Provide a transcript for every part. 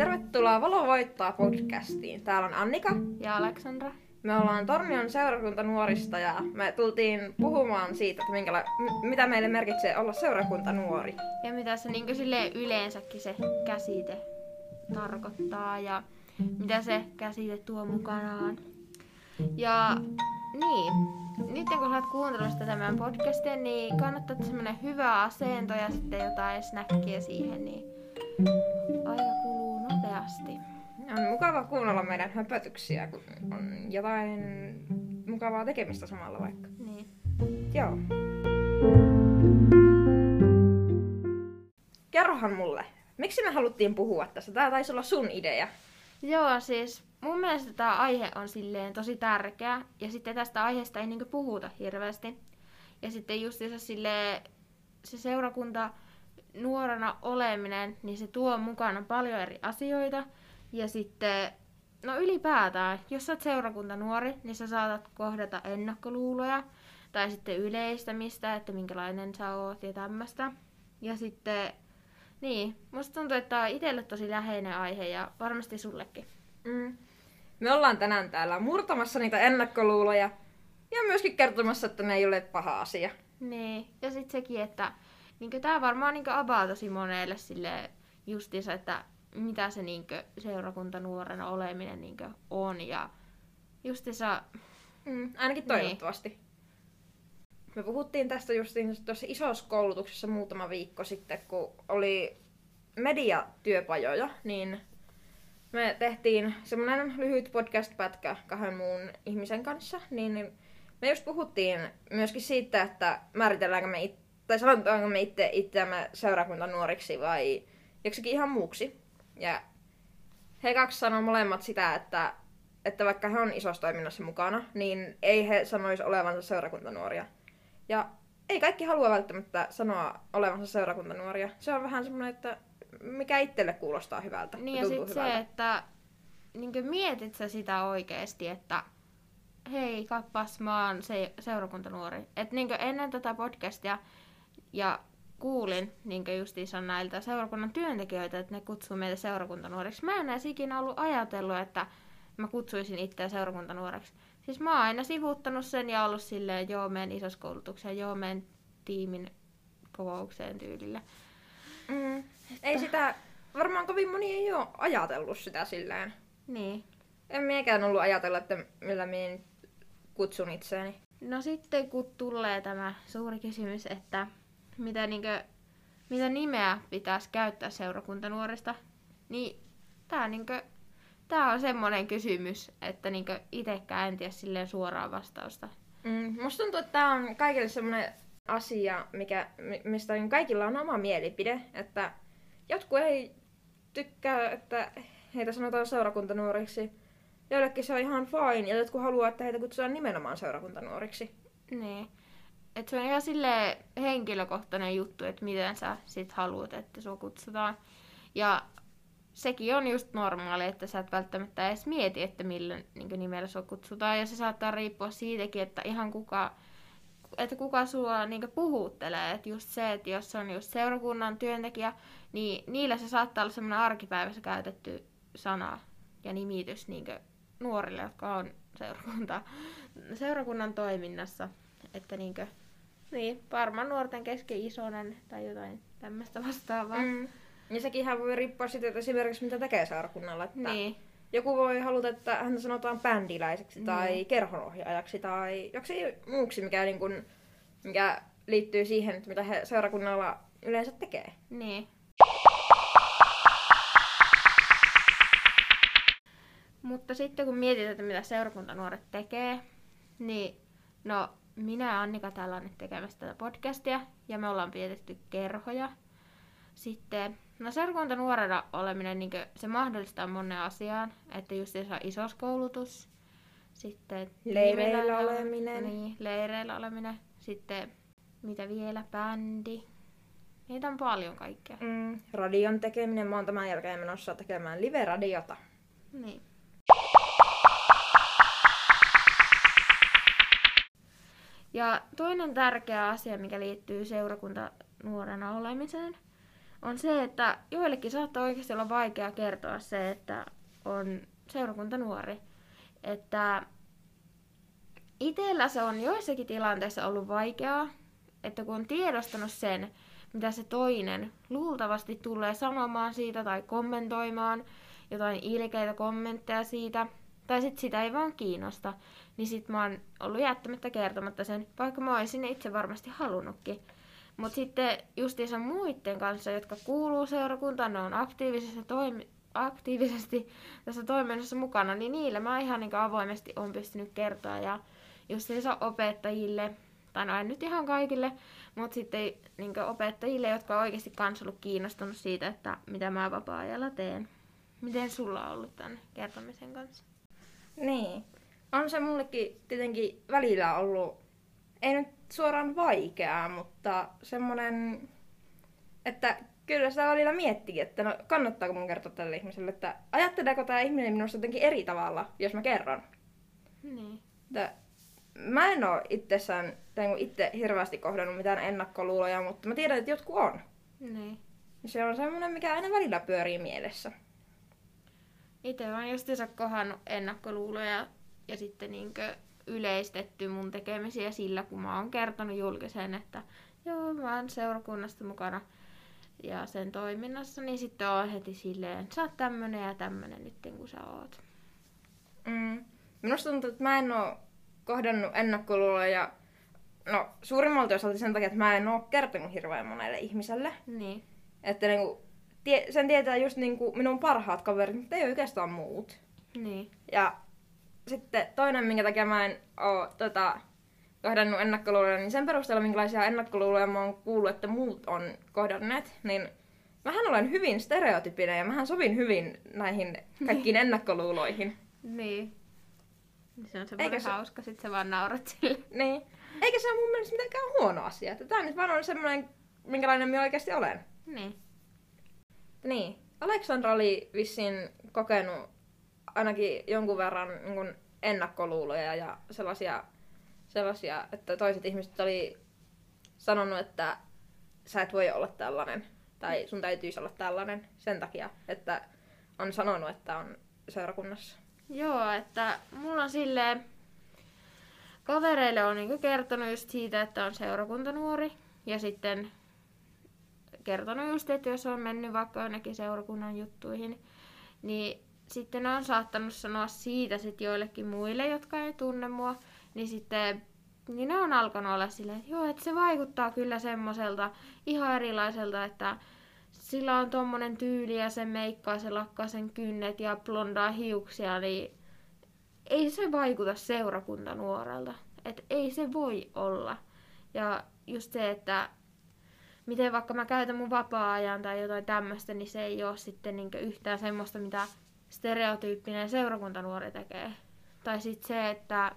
Tervetuloa Valo voittaa podcastiin. Täällä on Annika. Ja Aleksandra. Me ollaan Tornion seurakuntanuorista ja me tultiin puhumaan siitä, että minkäla- m- mitä meille merkitsee olla seurakuntanuori. Ja mitä se niin sille yleensäkin se käsite tarkoittaa ja mitä se käsite tuo mukanaan. Ja niin, nyt kun kuunnellut tätä meidän podcastia, niin kannattaa ottaa semmonen hyvä asento ja sitten jotain snackia siihen, niin aika kuluu nopeasti. On mukava kuunnella meidän höpötyksiä, kun on jotain mukavaa tekemistä samalla vaikka. Niin. Joo. Kerrohan mulle, miksi me haluttiin puhua tästä? Tää taisi olla sun idea. Joo, siis mun mielestä tämä aihe on silleen tosi tärkeä. Ja sitten tästä aiheesta ei niinku puhuta hirveästi. Ja sitten justiinsa sille se seurakunta nuorena oleminen, niin se tuo mukana paljon eri asioita. Ja sitten, no ylipäätään, jos sä oot seurakuntanuori, niin sä saatat kohdata ennakkoluuloja. Tai sitten yleistämistä, että minkälainen sä oot ja tämmöistä. Ja sitten, niin, musta tuntuu, että tää on itselle tosi läheinen aihe ja varmasti sullekin. Mm. Me ollaan tänään täällä murtamassa niitä ennakkoluuloja ja myöskin kertomassa, että ne ei ole paha asia. Niin, ja sitten sekin, että niin tämä varmaan niin avaa tosi monelle sille justiinsa, että mitä se niin seurakuntanuorena oleminen niin on. Ja justiinsa... Mm, ainakin toivottavasti. Niin. Me puhuttiin tästä justiin tuossa isossa koulutuksessa muutama viikko sitten, kun oli mediatyöpajoja, niin me tehtiin semmoinen lyhyt podcast-pätkä kahden muun ihmisen kanssa, niin me just puhuttiin myöskin siitä, että määritelläänkö me itse, tai sanotaanko me itse itseämme seurakuntanuoriksi vai joksikin ihan muuksi. Ja he kaksi sanoi molemmat sitä, että, että vaikka he on isossa toiminnassa mukana, niin ei he sanoisi olevansa seurakuntanuoria. Ja ei kaikki halua välttämättä sanoa olevansa seurakuntanuoria. Se on vähän semmoinen, että mikä itselle kuulostaa hyvältä. Niin ja sitten se, että niin mietit sä sitä oikeasti, että hei, kappas, mä oon se, seurakuntanuori. Että niin ennen tätä podcastia ja kuulin niin justiinsa näiltä seurakunnan työntekijöitä, että ne kutsuu meitä seurakuntanuoriksi. Mä en edes ikinä ollut ajatellut, että mä kutsuisin itseä seurakuntanuoreksi. Siis mä oon aina sivuuttanut sen ja ollut silleen, joo, menen isoskoulutukseen, joo, menen tiimin kokoukseen tyylillä. Mm. Että... Ei sitä, varmaan kovin moni ei ole ajatellut sitä silleen. Niin. En miekään ollut ajatella, että millä minä kutsun itseäni. No sitten kun tulee tämä suuri kysymys, että mitä, niinkö, mitä nimeä pitäisi käyttää seurakuntanuorista, niin tämä niinkö, tää on semmoinen kysymys, että niinkö itsekään en tiedä silleen suoraa vastausta. Mm, musta tuntuu, että tämä on kaikille semmoinen asia, mikä, mistä kaikilla on oma mielipide, että jotkut ei tykkää, että heitä sanotaan seurakuntanuoriksi. Joillekin se on ihan fine, ja jotkut haluaa, että heitä kutsutaan nimenomaan seurakuntanuoriksi. Niin. Et se on ihan sille henkilökohtainen juttu, että miten sä sit haluat, että sua kutsutaan. Ja sekin on just normaali, että sä et välttämättä edes mieti, että millä niin nimellä sua kutsutaan. Ja se saattaa riippua siitäkin, että ihan kuka että kuka sua niinku puhuttelee. Että just se, että jos on just seurakunnan työntekijä, niin niillä se saattaa olla semmoinen arkipäivässä käytetty sana ja nimitys niinku nuorille, jotka on seurakunta, seurakunnan toiminnassa. Että niinku, niin, varmaan nuorten kesken isonen tai jotain tämmöistä vastaavaa. Mm. Ja sekin ihan voi riippua siitä, että esimerkiksi mitä tekee seurakunnalla. Että niin joku voi haluta, että hän sanotaan bändiläiseksi tai mm. kerhonohjaajaksi tai joksi muuksi, mikä, niin kun, mikä liittyy siihen, että mitä he seurakunnalla yleensä tekee. Niin. Mutta sitten kun mietitään, että mitä seurakuntanuoret tekee, niin no minä ja Annika täällä on nyt tekemässä tätä podcastia ja me ollaan vietetty kerhoja. Sitten No seurakunta nuorena oleminen, niin se mahdollistaa monen asiaan, että just se isoskoulutus, sitten leireillä oleminen. Niin, leireillä oleminen, sitten mitä vielä, bändi. Niitä on paljon kaikkea. Mm, radion tekeminen, mä oon tämän jälkeen menossa tekemään live-radiota. Niin. Ja toinen tärkeä asia, mikä liittyy seurakunta nuorena olemiseen, on se, että joillekin saattaa oikeasti olla vaikea kertoa se, että on seurakuntanuori. Että itsellä se on joissakin tilanteissa ollut vaikeaa, että kun on tiedostanut sen, mitä se toinen luultavasti tulee sanomaan siitä tai kommentoimaan, jotain ilkeitä kommentteja siitä, tai sitten sitä ei vaan kiinnosta, niin sit mä oon ollut jättämättä kertomatta sen, vaikka mä olisin itse varmasti halunnutkin. Mutta sitten justiinsa muiden kanssa, jotka kuuluu seurakuntaan, ne on aktiivisesti, toimi, aktiivisesti tässä toiminnassa mukana, niin niille mä ihan niin avoimesti on pystynyt kertoa. Ja justiinsa opettajille, tai no en nyt ihan kaikille, mutta sitten niin opettajille, jotka on oikeasti kans ollut kiinnostunut siitä, että mitä mä vapaa-ajalla teen. Miten sulla on ollut tämän kertomisen kanssa? Niin. On se mullekin tietenkin välillä ollut, ei nyt suoraan vaikeaa, mutta semmonen, että kyllä sitä välillä miettii, että no kannattaako mun kertoa tälle ihmiselle, että ajatteleeko tämä ihminen minusta jotenkin eri tavalla, jos mä kerron. Niin. Että mä en oo itsessään, tai itse hirveästi kohdannut mitään ennakkoluuloja, mutta mä tiedän, että jotkut on. Niin. Se on semmoinen, mikä aina välillä pyörii mielessä. Itse olen justiinsa kohannut ennakkoluuloja ja sitten niinkö yleistetty mun tekemisiä sillä, kun mä oon kertonut julkiseen, että joo, mä oon seurakunnasta mukana ja sen toiminnassa, niin sitten on heti silleen, sä oot tämmönen ja tämmönen nyt kun sä oot. Mm. Minusta tuntuu, että mä en oo kohdannut ennakkoluuloja, no suurimmalta osalta sen takia, että mä en oo kertonut hirveän monelle ihmiselle. Niin. Että niinku, tie, sen tietää just niinku minun parhaat kaverit, mutta ei oikeastaan muut. Niin. Ja sitten toinen, minkä takia mä en oo tota, kohdannut ennakkoluuloja, niin sen perusteella, minkälaisia ennakkoluuloja mä oon kuullut, että muut on kohdanneet, niin mähän olen hyvin stereotypinen ja mähän sovin hyvin näihin kaikkiin ennakkoluuloihin. Niin. Se on semmoinen se... hauska, sit sä vaan naurat sille. Niin. Eikä se ole mun mielestä mitenkään huono asia. Tää nyt vaan on semmoinen, minkälainen minä oikeasti olen. Niin. Niin. Aleksandra oli vissiin kokenut ainakin jonkun verran niin ennakkoluuloja ja sellaisia, sellaisia, että toiset ihmiset oli sanonut, että sä et voi olla tällainen. Tai sun täytyisi olla tällainen sen takia, että on sanonut, että on seurakunnassa. Joo, että mulla on silleen, kavereille on niinku kertonut just siitä, että on seurakuntanuori. Ja sitten kertonut just, että jos on mennyt vaikka jonnekin seurakunnan juttuihin, niin sitten on saattanut sanoa siitä sit joillekin muille, jotka ei tunne mua, niin sitten niin ne on alkanut olla silleen, että joo, että se vaikuttaa kyllä semmoiselta ihan erilaiselta, että sillä on tommonen tyyli ja se meikkaa, se lakkaa sen kynnet ja blondaa hiuksia, niin ei se vaikuta seurakuntanuorelta. Että ei se voi olla. Ja just se, että miten vaikka mä käytän mun vapaa-ajan tai jotain tämmöistä, niin se ei ole sitten niinku yhtään semmoista, mitä stereotyyppinen seurakuntanuori tekee. Tai sitten se, että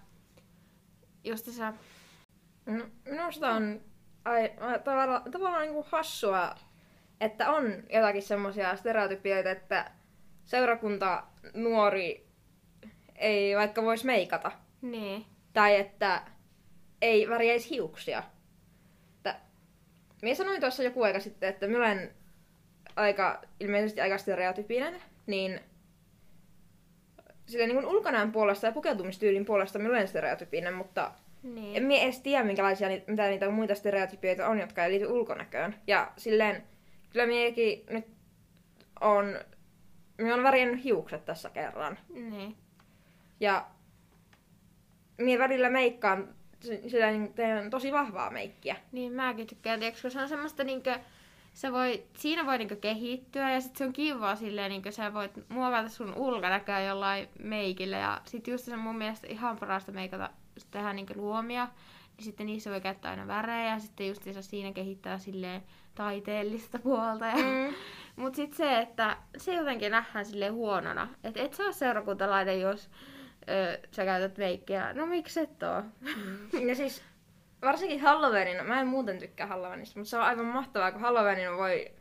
just sä... No, minusta on ai, tavallaan, tavallaan niin kuin hassua, että on jotakin semmoisia stereotypioita, että seurakunta nuori ei vaikka voisi meikata. Niin. Tai että ei värjäisi hiuksia. Että, minä sanoin tuossa joku aika sitten, että minä olen aika, ilmeisesti aika stereotypinen, niin sillä niin ulkonäön puolesta ja pukeutumistyylin puolesta minä olen stereotypinen, mutta niin. en minä edes tiedä, minkälaisia, mitä niitä muita stereotypioita on, jotka ei liity ulkonäköön. Ja silleen, kyllä minäkin nyt on, minä olen värjännyt hiukset tässä kerran. Niin. Ja minä välillä meikkaan sillä niin teen tosi vahvaa meikkiä. Niin, mäkin tykkään, tiiäks, se on semmoista niinkö, sä voi, siinä voi niinku kehittyä ja sit se on kiva silleen, niinku sä voit muovata sun ulkonäköä jollain meikillä ja sit just se mun mielestä ihan parasta meikata tehdä niinku luomia, niin sitten niissä voi käyttää aina värejä ja sitten just siinä kehittää silleen taiteellista puolta. Ja, mm. Mut sit se, että se jotenkin nähdään silleen huonona, että et sä ole seurakuntalainen, jos öö, sä käytät meikkiä. No miksi et oo? Mm. Ja siis varsinkin Halloweenina, mä en muuten tykkää Halloweenista, mutta se on aivan mahtavaa, kun Halloweenina voi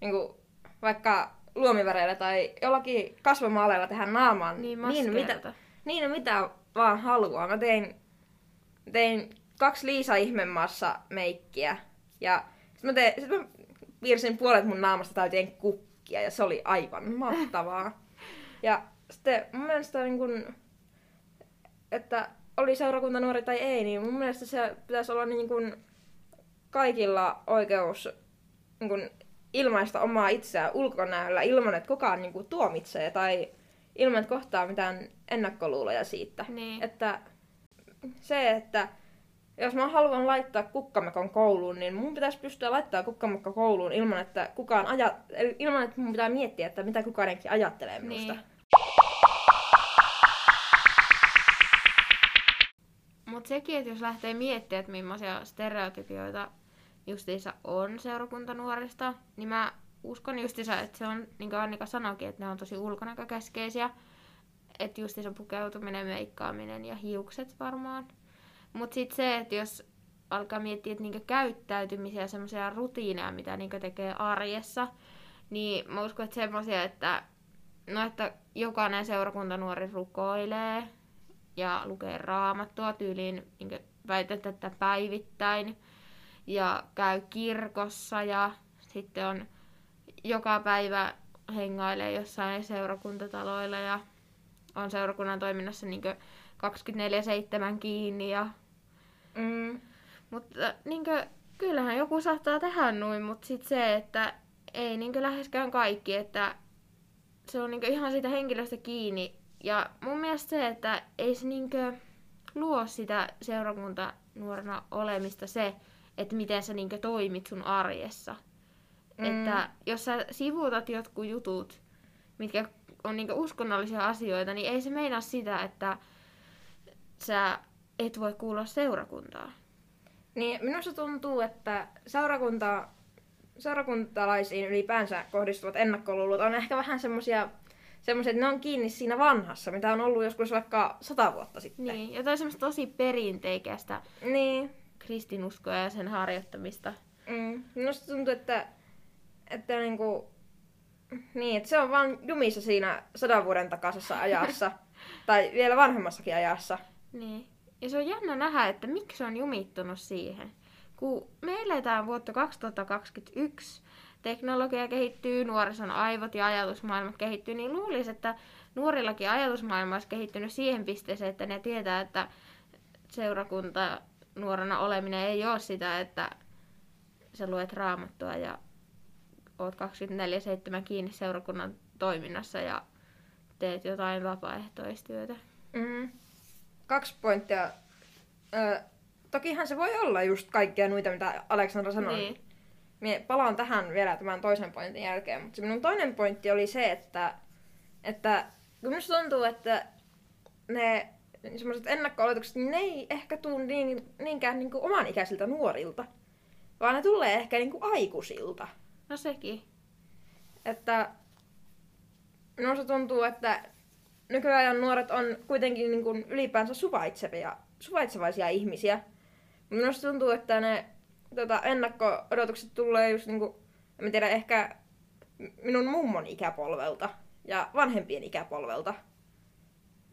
niinku, vaikka luomiväreillä tai jollakin kasvomaaleilla tehdä naamaan niin, niin, mitä, niin mitä vaan haluaa. Mä tein, tein kaksi Liisa Ihmemaassa meikkiä ja sit mä, tein, sit mä piirsin puolet mun naamasta täyteen kukkia ja se oli aivan mahtavaa. Ja sitten mun mielestä niin kun, että oli seurakuntanuori tai ei, niin mun mielestä se pitäisi olla niin kun kaikilla oikeus niin kun ilmaista omaa itseään ulkonäöllä ilman, että kukaan niin kun tuomitsee tai ilman, että kohtaa mitään ennakkoluuloja siitä. Niin. Että se, että jos mä haluan laittaa kukkamekon kouluun, niin mun pitäisi pystyä laittaa kukkamekko kouluun ilman, että kukaan aja, ilman, että mun pitää miettiä, että mitä kukaan ajattelee minusta. Niin. Mutta sekin, että jos lähtee miettimään, että millaisia stereotypioita justiinsa on seurakuntanuorista, niin mä uskon justiinsa, että se on, niin kuin Annika sanoikin, että ne on tosi ulkonäkökeskeisiä. Että justiinsa pukeutuminen, meikkaaminen ja hiukset varmaan. Mutta sitten se, että jos alkaa miettiä että niinku käyttäytymisiä semmoisia rutiineja, mitä niinku tekee arjessa, niin mä uskon, että semmoisia, että, no, että jokainen seurakuntanuori rukoilee ja lukee raamattua tyyliin, niin väität, että päivittäin, ja käy kirkossa ja sitten on joka päivä hengailee jossain seurakuntataloilla ja on seurakunnan toiminnassa niin 24-7 kiinni. Ja... Mm. Mutta niin kuin, kyllähän joku saattaa tehdä noin, mutta sitten se, että ei niin läheskään kaikki, että se on niin ihan siitä henkilöstä kiinni. Ja mun mielestä se, että ei se niin luo sitä seurakunta nuorena olemista se, että miten sä niin toimit sun arjessa. Mm. Että jos sä sivuutat jotkut jutut, mitkä on niin uskonnollisia asioita, niin ei se meinaa sitä, että sä et voi kuulla seurakuntaa. Niin, minusta tuntuu, että seurakunta, seurakuntalaisiin ylipäänsä kohdistuvat ennakkoluulot on ehkä vähän semmoisia semmoisia, että ne on kiinni siinä vanhassa, mitä on ollut joskus vaikka sata vuotta sitten. Niin, jotain semmoista tosi perinteikästä niin. kristinuskoa ja sen harjoittamista. Mm. Minusta tuntuu, että, että niinku, niin, että se on vaan jumissa siinä sadan vuoden takaisessa ajassa. tai vielä vanhemmassakin ajassa. Niin. Ja se on jännä nähdä, että miksi se on jumittunut siihen. Kun me eletään vuotta 2021, teknologia kehittyy, nuorison aivot ja ajatusmaailmat kehittyy, niin luulisi, että nuorillakin ajatusmaailma olisi kehittynyt siihen pisteeseen, että ne tietää, että seurakunta nuorena oleminen ei ole sitä, että sä luet raamattua ja oot 24-7 kiinni seurakunnan toiminnassa ja teet jotain vapaaehtoistyötä. Mm. Kaksi pointtia. Ö, tokihan se voi olla just kaikkea noita, mitä Aleksandra sanoi. Niin. Mie palaan tähän vielä tämän toisen pointin jälkeen, mutta minun toinen pointti oli se, että, että kun minusta tuntuu, että ne semmoiset ennakko-oletukset, niin ne ei ehkä tule niin, niinkään niin kuin oman ikäisiltä nuorilta, vaan ne tulee ehkä niin kuin aikuisilta. No sekin. Että minusta tuntuu, että nykyajan nuoret on kuitenkin niin kuin ylipäänsä suvaitsevia, suvaitsevaisia ihmisiä. Minusta tuntuu, että ne tota, ennakko-odotukset tulee just niinku, en tiedä, ehkä minun mummon ikäpolvelta ja vanhempien ikäpolvelta.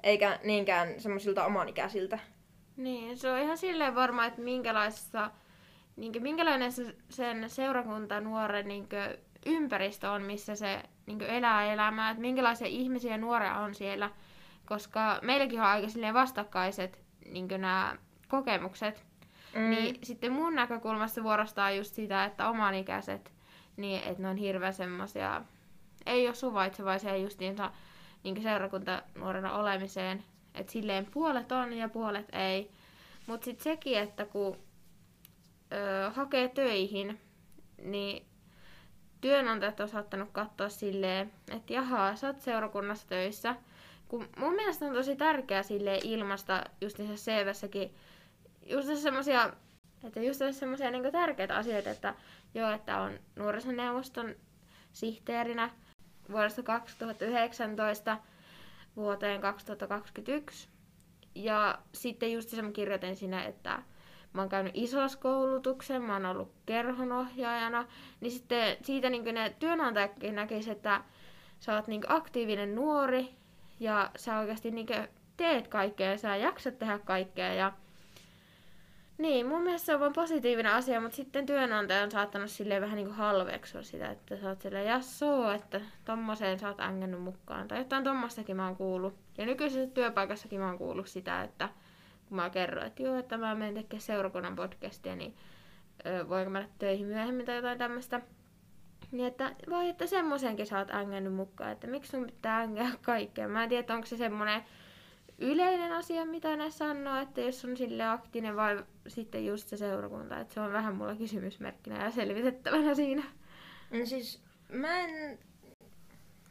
Eikä niinkään semmoisilta omanikäisiltä. Niin, se on ihan silleen varma, että minkälaisessa, niin minkälainen se, sen seurakunta nuoren niin ympäristö on, missä se niin elää elämää, että minkälaisia ihmisiä nuoria on siellä, koska meilläkin on aika vastakkaiset niin nämä kokemukset. Mm. Niin sitten mun näkökulmasta vuorostaa just sitä, että omanikäiset, niin että ne on hirveän semmoisia, ei ole suvaitsevaisia justiinsa niin seurakuntanuorena olemiseen. Että silleen puolet on ja puolet ei. Mutta sitten sekin, että kun ö, hakee töihin, niin työnantajat on saattanut katsoa silleen, että jaha, sä oot seurakunnassa töissä. Kun mun mielestä on tosi tärkeää silleen ilmasta just niissä CVssäkin just semmoisia, että just semmoisia niin tärkeitä asioita, että joo, että on nuorisoneuvoston sihteerinä vuodesta 2019 vuoteen 2021. Ja sitten just se mä kirjoitin sinne, että mä oon käynyt isoskoulutuksen, mä oon ollut kerhonohjaajana, niin sitten siitä niin ne työnantajakin näkisivät, että sä oot niin aktiivinen nuori ja sä oikeasti niin teet kaikkea ja sä jaksat tehdä kaikkea ja Niin, mun mielestä se on vaan positiivinen asia, mutta sitten työnantaja on saattanut silleen vähän niin kuin halveksua sitä, että sä oot silleen jassoo, että tommoseen sä oot ängännyt mukaan. Tai jotain tommostakin mä oon kuullut. Ja nykyisessä työpaikassakin mä oon kuullut sitä, että kun mä kerroin, että joo, että mä menen tekemään seurakunnan podcastia, niin ö, voinko mennä töihin myöhemmin tai jotain tämmöistä. Niin että voi, että semmoisenkin sä oot ängännyt mukaan, että miksi sun pitää ängää kaikkea. Mä en tiedä, onko se semmoinen yleinen asia, mitä ne sanoo, että jos on sille aktiivinen vai sitten just se seurakunta, että se on vähän mulla kysymysmerkkinä ja selvitettävänä siinä. No siis mä en,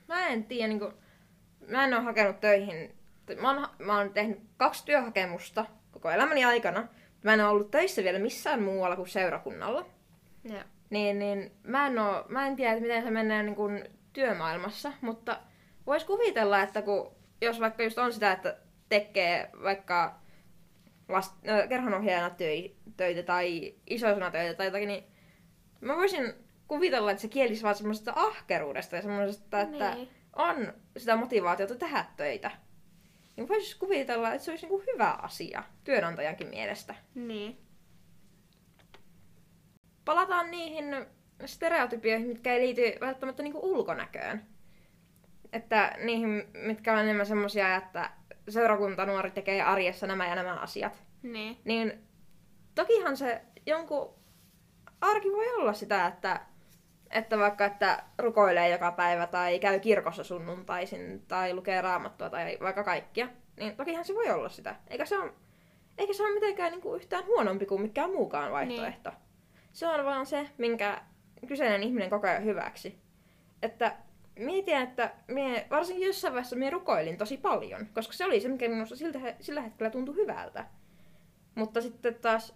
mä en tiedä, niin kuin, mä en ole hakenut töihin, mä oon, mä oon tehnyt kaksi työhakemusta koko elämäni aikana, mä en ole ollut töissä vielä missään muualla kuin seurakunnalla. Joo. Niin, niin mä, en oo, mä en tiedä, että miten se menee niin kuin työmaailmassa, mutta vois kuvitella, että kun, jos vaikka just on sitä, että tekee vaikka last, äh, kerhonohjaajana töi, töitä tai isoisena töitä tai jotakin, niin mä voisin kuvitella, että se kielisi vaan semmoisesta ahkeruudesta ja semmoisesta, että Niin. on sitä motivaatiota tehdä töitä. Niin voisin kuvitella, että se olisi niinku hyvä asia työnantajankin mielestä. Niin. Palataan niihin stereotypioihin, mitkä ei liity välttämättä niinku ulkonäköön. Että niihin, mitkä on enemmän semmoisia, että seurakuntanuori tekee arjessa nämä ja nämä asiat. Niin. Niin tokihan se jonkun arki voi olla sitä, että, että vaikka että rukoilee joka päivä tai käy kirkossa sunnuntaisin tai lukee raamattua tai vaikka kaikkia. Niin tokihan se voi olla sitä. Eikä se ole, eikä se ole mitenkään niinku yhtään huonompi kuin mikään muukaan vaihtoehto. Niin. Se on vaan se, minkä kyseinen ihminen kokee hyväksi. Että mietin, että mie, varsinkin jossain vaiheessa mie rukoilin tosi paljon, koska se oli se, mikä minusta siltä, sillä hetkellä tuntui hyvältä. Mutta sitten taas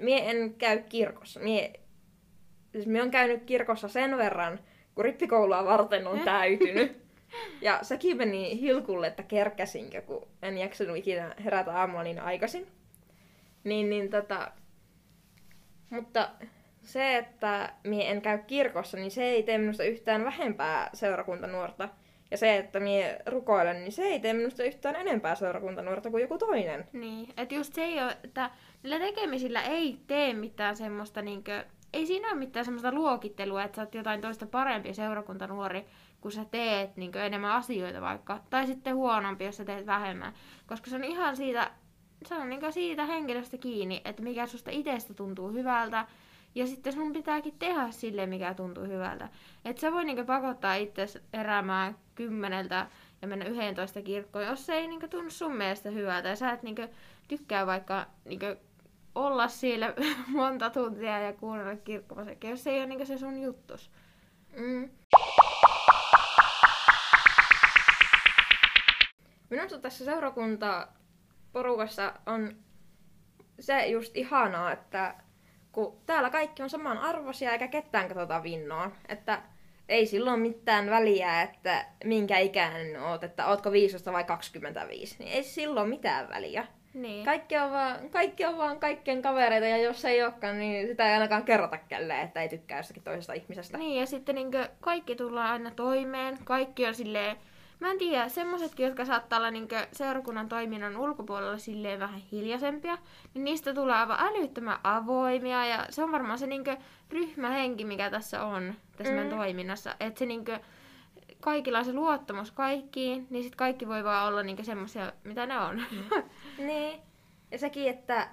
mie en käy kirkossa. Mie, siis mie on käynyt kirkossa sen verran, kun rippikoulua varten on täytynyt. Ja sekin meni hilkulle, että kerkäsinkö, kun en jaksanut ikinä herätä aamulla niin aikaisin. Niin, niin tota... Mutta se, että mie en käy kirkossa, niin se ei tee minusta yhtään vähempää seurakuntanuorta. Ja se, että mie rukoilen, niin se ei tee minusta yhtään enempää seurakuntanuorta kuin joku toinen. Niin, että just se ei ole, että niillä tekemisillä ei tee mitään semmoista niinkö, ei siinä ole mitään semmoista luokittelua, että sä oot jotain toista parempi seurakuntanuori, kun sä teet niinkö enemmän asioita vaikka. Tai sitten huonompi, jos sä teet vähemmän. Koska se on ihan siitä, se on niinkö siitä henkilöstä kiinni, että mikä susta itsestä tuntuu hyvältä. Ja sitten sun pitääkin tehdä sille, mikä tuntuu hyvältä. Et sä voi niinkö pakottaa itse eräämään kymmeneltä ja mennä 11 kirkkoon, jos se ei niinkö tunnu sun mielestä hyvältä. Ja sä et niinkö tykkää vaikka niinkö olla siellä monta tuntia ja kuunnella kirkkomusiikkia, jos se ei ole niinkö se sun juttus. Mm. Minusta tässä seurakuntaporukassa on se just ihanaa, että kun täällä kaikki on samanarvoisia eikä ketään katsota vinnoon. Että ei silloin mitään väliä, että minkä ikäinen oot, että ootko 15 vai 25. Niin ei silloin mitään väliä. Niin. Kaikki on, vaan, kaikki on vaan kaikkien kavereita ja jos ei olekaan, niin sitä ei ainakaan kerrota kelleen, että ei tykkää jostakin toisesta ihmisestä. Niin, ja sitten niinkö kaikki tullaan aina toimeen. Kaikki on silleen, mä en tiedä, semmosetkin, jotka saattaa olla niinkö seurakunnan toiminnan ulkopuolella silleen vähän hiljaisempia, niin niistä tulee aivan älyttömän avoimia, ja se on varmaan se niinkö ryhmähenki, mikä tässä on, tässä mm. meidän Mm. toiminnassa. Että se niinkö, kaikilla on se luottamus kaikkiin, niin sitten kaikki voi vaan olla niinkö semmosia, mitä ne on. Niin. Ja sekin, että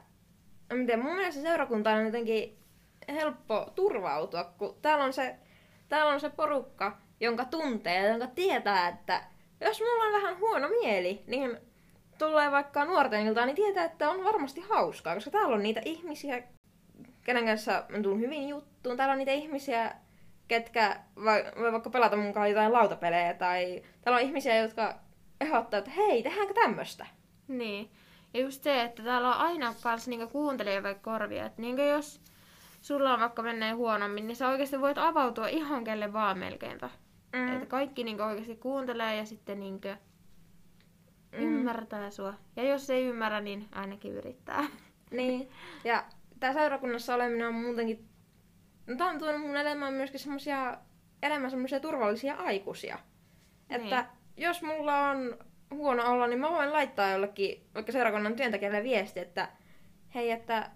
miten, mun mielestä seurakunta on jotenkin helppo turvautua, kun täällä on se, täällä on se porukka, jonka tuntee ja jonka tietää, että jos mulla on vähän huono mieli, niin tulee vaikka nuorten iltaan, niin tietää, että on varmasti hauskaa, koska täällä on niitä ihmisiä, kenen kanssa mä tulen hyvin juttuun. Täällä on niitä ihmisiä, ketkä voi, voi vaikka pelata mun kanssa jotain lautapelejä, tai täällä on ihmisiä, jotka ehdottaa, että hei, tehdäänkö tämmöstä? Niin. Ja just se, että täällä on aina kans niinku kuuntelijoita korvia. Että niinku jos sulla on vaikka menee huonommin, niin sä oikeasti voit avautua ihan kelle vaan melkeinpä. Mm. Että kaikki niinku oikeasti kuuntelee ja sitten niinku Mm. ymmärtää sua. Ja jos ei ymmärrä, niin ainakin yrittää. Niin, ja tää seurakunnassa oleminen on muutenkin... No, tää on tuonut mun elämään myöskin semmosia, elämään semmosia turvallisia aikuisia. Että Niin. jos mulla on huono olla, niin mä voin laittaa jollekin vaikka seurakunnan työntekijälle viesti, että hei, että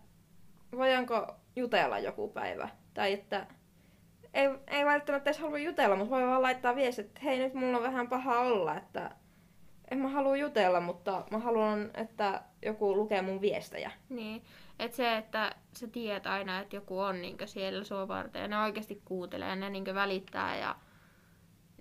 voidaanko jutella joku päivä. Tai että ei, ei välttämättä edes halua jutella, mutta voi vaan laittaa viesti, että hei nyt mulla on vähän paha olla, että en mä halua jutella, mutta mä haluan, että joku lukee mun viestejä. Niin, että se, että sä tiedät aina, että joku on niin siellä sua varten ja ne oikeasti kuuntelee ja ne niin välittää ja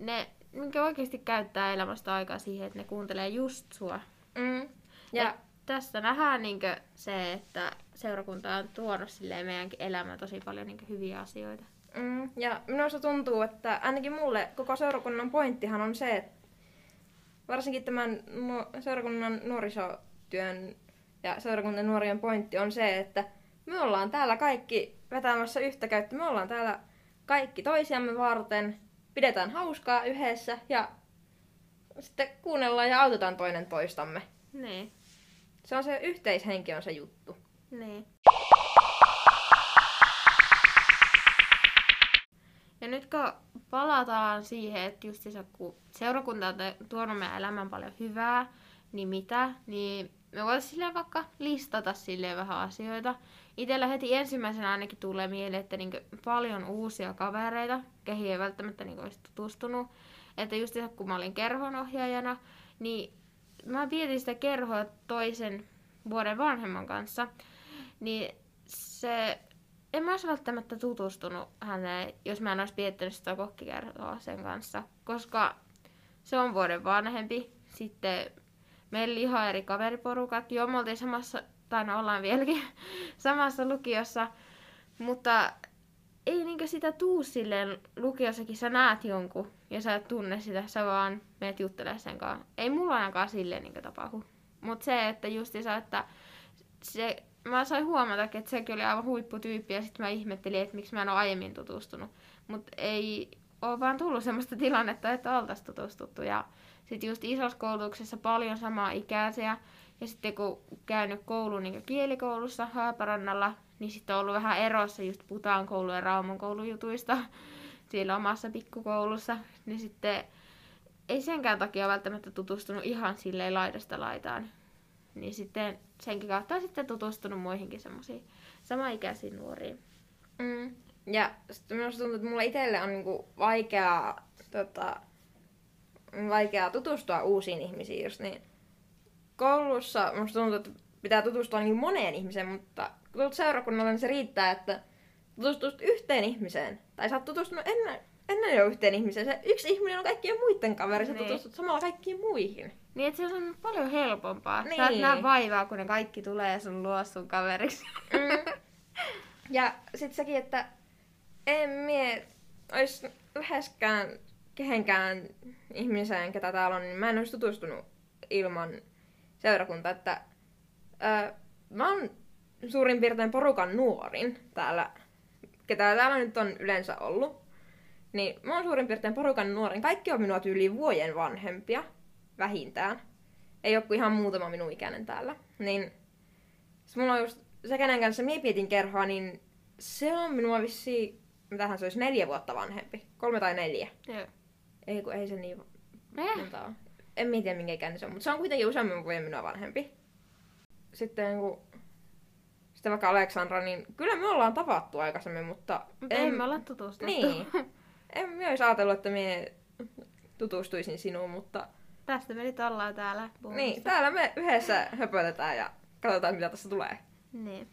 ne niin oikeasti käyttää elämästä aikaa siihen, että ne kuuntelee just sua. Mm. Ja, et tässä nähdään niin se, että seurakunta on tuonut meidänkin elämään tosi paljon niin hyviä asioita. Mm. Ja minusta tuntuu, että ainakin mulle koko seurakunnan pointtihan on se, että varsinkin tämän seurakunnan nuorisotyön ja seurakunnan nuorien pointti on se, että me ollaan täällä kaikki vetämässä yhtä käyttä. Me ollaan täällä kaikki toisiamme varten, pidetään hauskaa yhdessä ja sitten kuunnellaan ja autetaan toinen toistamme. Niin. Se on se yhteishenki on se juttu. Niin. Ja nyt kun palataan siihen, että just se, kun seurakunta on tuonut meidän elämään paljon hyvää, niin mitä, niin me voitaisiin silleen vaikka listata silleen vähän asioita. Itellä heti ensimmäisenä ainakin tulee mieleen, että niin paljon uusia kavereita, kehi ei välttämättä niin olisi tutustunut. Että just kun mä olin kerhonohjaajana, niin mä vietin sitä kerhoa toisen vuoden vanhemman kanssa. Niin se en mä olisi välttämättä tutustunut häneen, jos mä en olisi viettänyt sitä kokkikerhoa sen kanssa, koska se on vuoden vanhempi. Sitten meillä ihan eri kaveriporukat. Joo, me oltiin samassa, tai no ollaan vieläkin samassa lukiossa, mutta ei niinkö sitä tuu silleen lukiossakin, sä näet jonkun ja sä et tunne sitä, sä vaan meet juttelemaan sen kanssa. Ei mulla ainakaan silleen niinkö tapahdu. Mutta se, että justissa, että se mä sain huomata, että sekin oli aivan huipputyyppi ja sitten mä ihmettelin, että miksi mä en ole aiemmin tutustunut. Mutta ei ole vaan tullut sellaista tilannetta, että oltaisiin tutustuttu. Ja sitten just isossa koulutuksessa paljon samaa ikäisiä. Ja sitten kun käynyt koulun niin kielikoulussa Haaparannalla, niin sitten on ollut vähän erossa just Putaan koulu ja Raumon koulujutuista siellä omassa pikkukoulussa. Niin sitten ei senkään takia välttämättä tutustunut ihan silleen laidasta laitaan. Niin sitten senkin kautta on sitten tutustunut muihinkin semmoisiin samaikäisiin nuoriin. Mm. Ja sitten minusta tuntuu, että mulla itselle on niinku vaikeaa, tota, vaikeaa tutustua uusiin ihmisiin just niin. Koulussa minusta tuntuu, että pitää tutustua niin moneen ihmiseen, mutta kun seurakunnalla niin se riittää, että tutustut yhteen ihmiseen. Tai sä oot tutustunut ennen, ennen jo yhteen ihmiseen. Se yksi ihminen on kaikkien muiden kaveri, sä niin. tutustut samalla kaikkiin muihin. Niin, että se on paljon helpompaa. Niin. Sä et näe vaivaa, kun ne kaikki tulee sun luo sun kaveriksi. Mm. Ja sit sekin, että en mie ois läheskään kehenkään ihmiseen, ketä täällä on, niin mä en olisi tutustunut ilman seurakuntaa, että ö, mä oon suurin piirtein porukan nuorin täällä, ketä täällä nyt on yleensä ollut. Niin mä oon suurin piirtein porukan nuorin. Kaikki on minua tyyliin vuoden vanhempia vähintään. Ei ole ihan muutama minun ikäinen täällä. Niin se mulla on just se, kenen kanssa mie pietin kerhoa, niin se on minua vissi, mitähän se olisi, neljä vuotta vanhempi. Kolme tai neljä. Joo. Ei kun ei se niin eh? monta ole. En tiedä minkä ikäinen se on, mutta se on kuitenkin useammin vuoden minua vanhempi. Sitten kun sitten vaikka Aleksandra, niin kyllä me ollaan tavattu aikaisemmin, mutta... Mutta en, me olla tutustuttu. Niin. En myös olisi ajatellut, että me tutustuisin sinuun, mutta Tästä me nyt ollaan täällä puhumassa. Niin, täällä me yhdessä höpötetään ja katsotaan, mitä tässä tulee. Niin.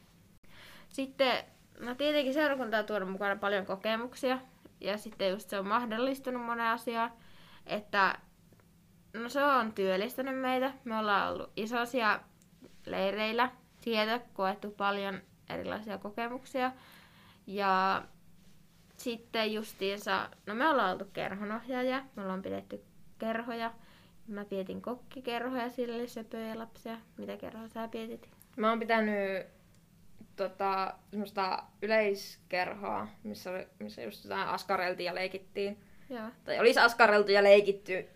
Sitten, no tietenkin seurakunta on tuonut mukana paljon kokemuksia. Ja sitten just se on mahdollistunut monen asiaan. Että no se on työllistänyt meitä. Me ollaan ollut isoisia leireillä. Sieltä koettu paljon erilaisia kokemuksia. Ja sitten justiinsa, no me ollaan oltu kerhonohjaaja, me ollaan pidetty kerhoja. Mä pietin kokkikerhoja, sillä oli söpöjä lapsia. Mitä kerhoa sä pietit? Mä oon pitänyt tota, semmoista yleiskerhoa, missä, oli, missä just jotain askareltiin ja leikittiin. Joo. Tai olisi askareltu ja leikitty,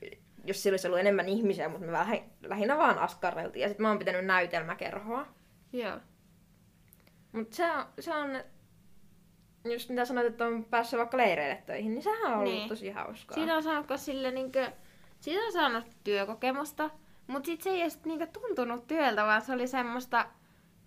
jos siellä olisi ollut enemmän ihmisiä, mutta me vähän, lähinnä vaan askareltiin. Ja sitten mä oon pitänyt näytelmäkerhoa. Joo. Mutta se on, se on, just mitä sanoit, että on päässyt vaikka leireille töihin, niin sehän on ollut niin. tosi hauskaa. Siinä on saanut sille niinkö siitä on saanut työkokemusta, mutta sitten se ei edes niinku tuntunut työltä, vaan se oli semmoista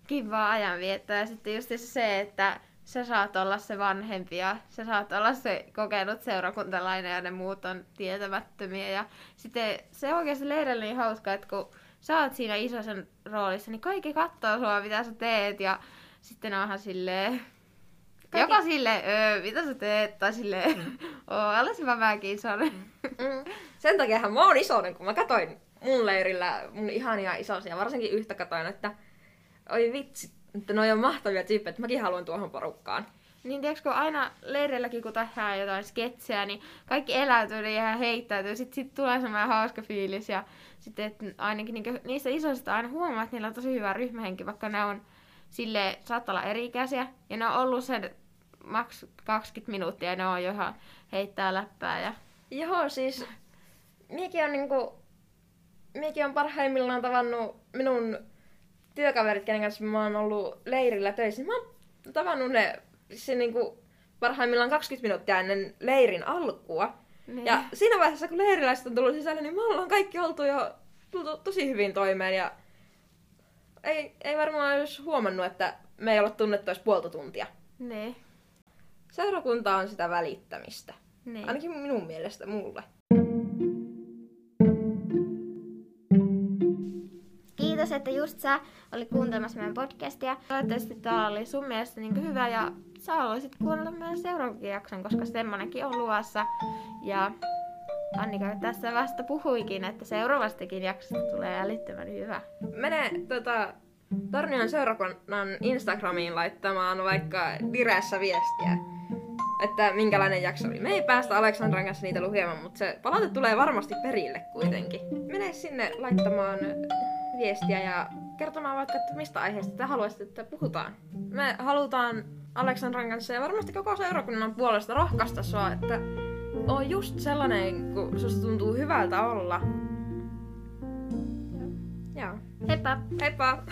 kivaa ajanviettoa. Ja sitten just se, että sä saat olla se vanhempi ja sä saat olla se kokenut seurakuntalainen ja ne muut on tietämättömiä. Ja sitten se oikeasti leirillä niin hauska, että kun sä oot siinä isosen roolissa, niin kaikki katsoo sua, mitä sä teet. Ja sitten onhan silleen, kaikki... Joko sille, öö, mitä sä teet, tai sille, mm. oo, mä mäkin isonen. Mm. Sen takiahan mä oon isonen, kun mä katoin mun leirillä mun ihania isosia, varsinkin yhtä katoin, että oi vitsi, että noi on mahtavia tyyppejä, että mäkin haluan tuohon porukkaan. Niin tiedätkö, kun aina leireilläkin kun tehdään jotain sketsejä, niin kaikki eläytyy ja heittäytyy. Sitten sit tulee semmoinen hauska fiilis. Ja sitten että ainakin niin niistä isoista aina huomaa, että niillä on tosi hyvä ryhmähenki, vaikka ne on sille saattaa olla eri-ikäisiä. Ja ne on ollut sen maks 20 minuuttia ja ne on jo ihan heittää läppää. Ja... Joo, siis miekin on niinku, miekin on parhaimmillaan tavannut minun työkaverit, kenen kanssa mä oon ollut leirillä töissä. Mä oon tavannut ne se niinku parhaimmillaan 20 minuuttia ennen leirin alkua. Niin. Ja siinä vaiheessa, kun leiriläiset on tullut sisälle, niin me ollaan kaikki oltu jo tultu tosi hyvin toimeen. Ja ei, ei varmaan olisi huomannut, että me ei olla tunnettu edes puolta tuntia. Niin. Seurakunta on sitä välittämistä. Niin. Ainakin minun mielestä mulle. Kiitos, että just sä olit kuuntelemassa meidän podcastia. Toivottavasti tää oli sun mielestä niin hyvä ja sä haluaisit kuunnella meidän seuraavankin jakson, koska semmonenkin on luvassa. Ja Annika tässä vasta puhuikin, että seuraavastakin jaksosta tulee älyttömän hyvä. Mene tota, Tornion seurakunnan Instagramiin laittamaan vaikka direessä viestiä, että minkälainen jakso oli. Me ei päästä Aleksandran kanssa niitä lukemaan, mutta se palaute tulee varmasti perille kuitenkin. Mene sinne laittamaan viestiä ja kertomaan vaikka, että mistä aiheesta te haluaisitte, että puhutaan. Me halutaan Aleksandran kanssa ja varmasti koko seurakunnan puolesta rohkaista sua, että on just sellainen, kun susta tuntuu hyvältä olla. Joo. Heippa! Heippa!